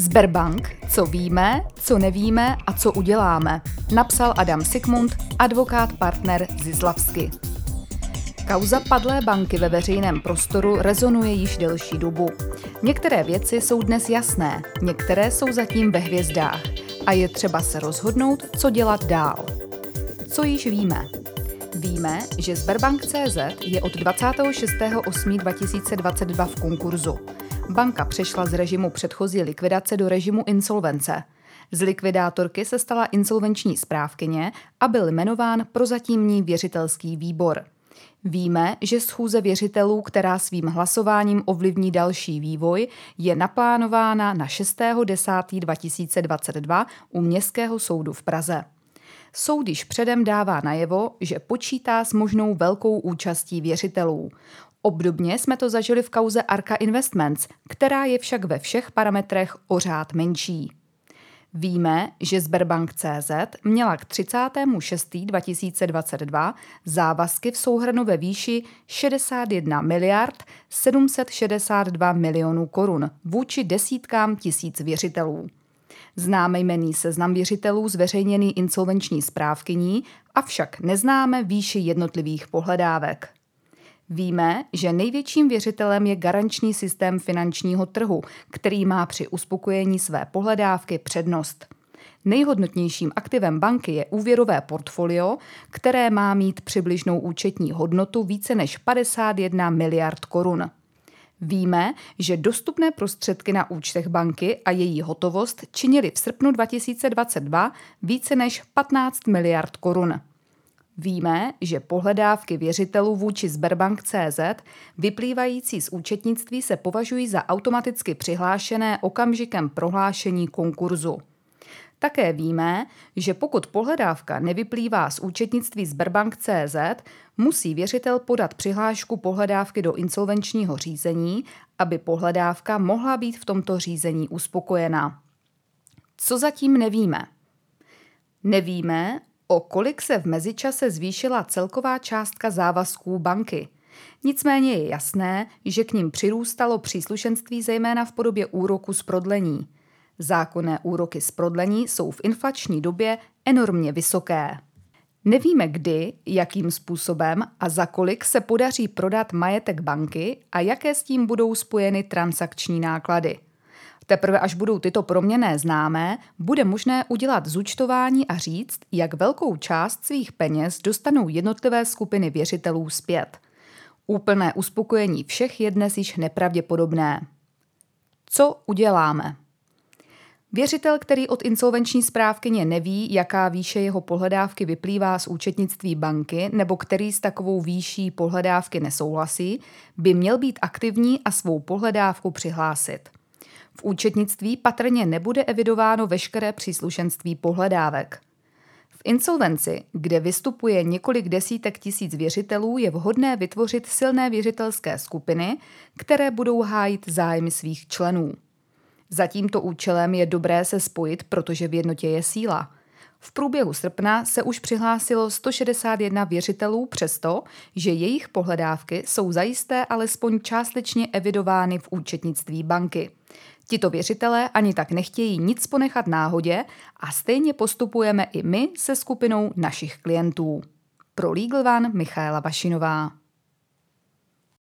Sberbank, co víme, co nevíme a co uděláme, napsal Adam Sigmund, advokát partner Zislavsky. Kauza padlé banky ve veřejném prostoru rezonuje již delší dobu. Některé věci jsou dnes jasné, některé jsou zatím ve hvězdách a je třeba se rozhodnout, co dělat dál. Co již víme? Víme, že Sberbank.cz je od 26.8.2022 v konkurzu. Banka přešla z režimu předchozí likvidace do režimu insolvence. Z likvidátorky se stala insolvenční správkyně a byl jmenován prozatímní věřitelský výbor. Víme, že schůze věřitelů, která svým hlasováním ovlivní další vývoj, je naplánována na 6.10.2022 u Městského soudu v Praze. Soud již předem dává najevo, že počítá s možnou velkou účastí věřitelů. Obdobně jsme to zažili v kauze Arca Investments, která je však ve všech parametrech o řád menší. Víme, že Sberbank.cz měla k 36.2022 závazky v souhrnu ve výši 61 miliard 762 milionů korun vůči desítkám tisíc věřitelů. Známe jmený seznam věřitelů zveřejněný insolvenční správkyní, avšak neznáme výši jednotlivých pohledávek. Víme, že největším věřitelem je garanční systém finančního trhu, který má při uspokojení své pohledávky přednost. Nejhodnotnějším aktivem banky je úvěrové portfolio, které má mít přibližnou účetní hodnotu více než 51 miliard korun. Víme, že dostupné prostředky na účtech banky a její hotovost činily v srpnu 2022 více než 15 miliard korun. Víme, že pohledávky věřitelů vůči Sberbank.cz vyplývající z účetnictví se považují za automaticky přihlášené okamžikem prohlášení konkurzu. Také víme, že pokud pohledávka nevyplývá z účetnictví Sberbank.cz, musí věřitel podat přihlášku pohledávky do insolvenčního řízení, aby pohledávka mohla být v tomto řízení uspokojena. Co zatím nevíme? Nevíme, o kolik se v mezičase zvýšila celková částka závazků banky. Nicméně je jasné, že k ním přirůstalo příslušenství zejména v podobě úroku z prodlení. Zákonné úroky z prodlení jsou v inflační době enormně vysoké. Nevíme kdy, jakým způsobem a za kolik se podaří prodat majetek banky a jaké s tím budou spojeny transakční náklady – Teprve až budou tyto proměné známé, bude možné udělat zúčtování a říct, jak velkou část svých peněz dostanou jednotlivé skupiny věřitelů zpět. Úplné uspokojení všech je dnes již nepravděpodobné. Co uděláme? Věřitel, který od insolvenční správkyně neví, jaká výše jeho pohledávky vyplývá z účetnictví banky nebo který s takovou výší pohledávky nesouhlasí, by měl být aktivní a svou pohledávku přihlásit. V účetnictví patrně nebude evidováno veškeré příslušenství pohledávek. V insolvenci, kde vystupuje několik desítek tisíc věřitelů, je vhodné vytvořit silné věřitelské skupiny, které budou hájit zájmy svých členů. Za tímto účelem je dobré se spojit, protože v jednotě je síla. V průběhu srpna se už přihlásilo 161 věřitelů přesto, že jejich pohledávky jsou zajisté alespoň částečně evidovány v účetnictví banky. Tito věřitelé ani tak nechtějí nic ponechat náhodě a stejně postupujeme i my se skupinou našich klientů. Pro Legal One Michaela Vašinová.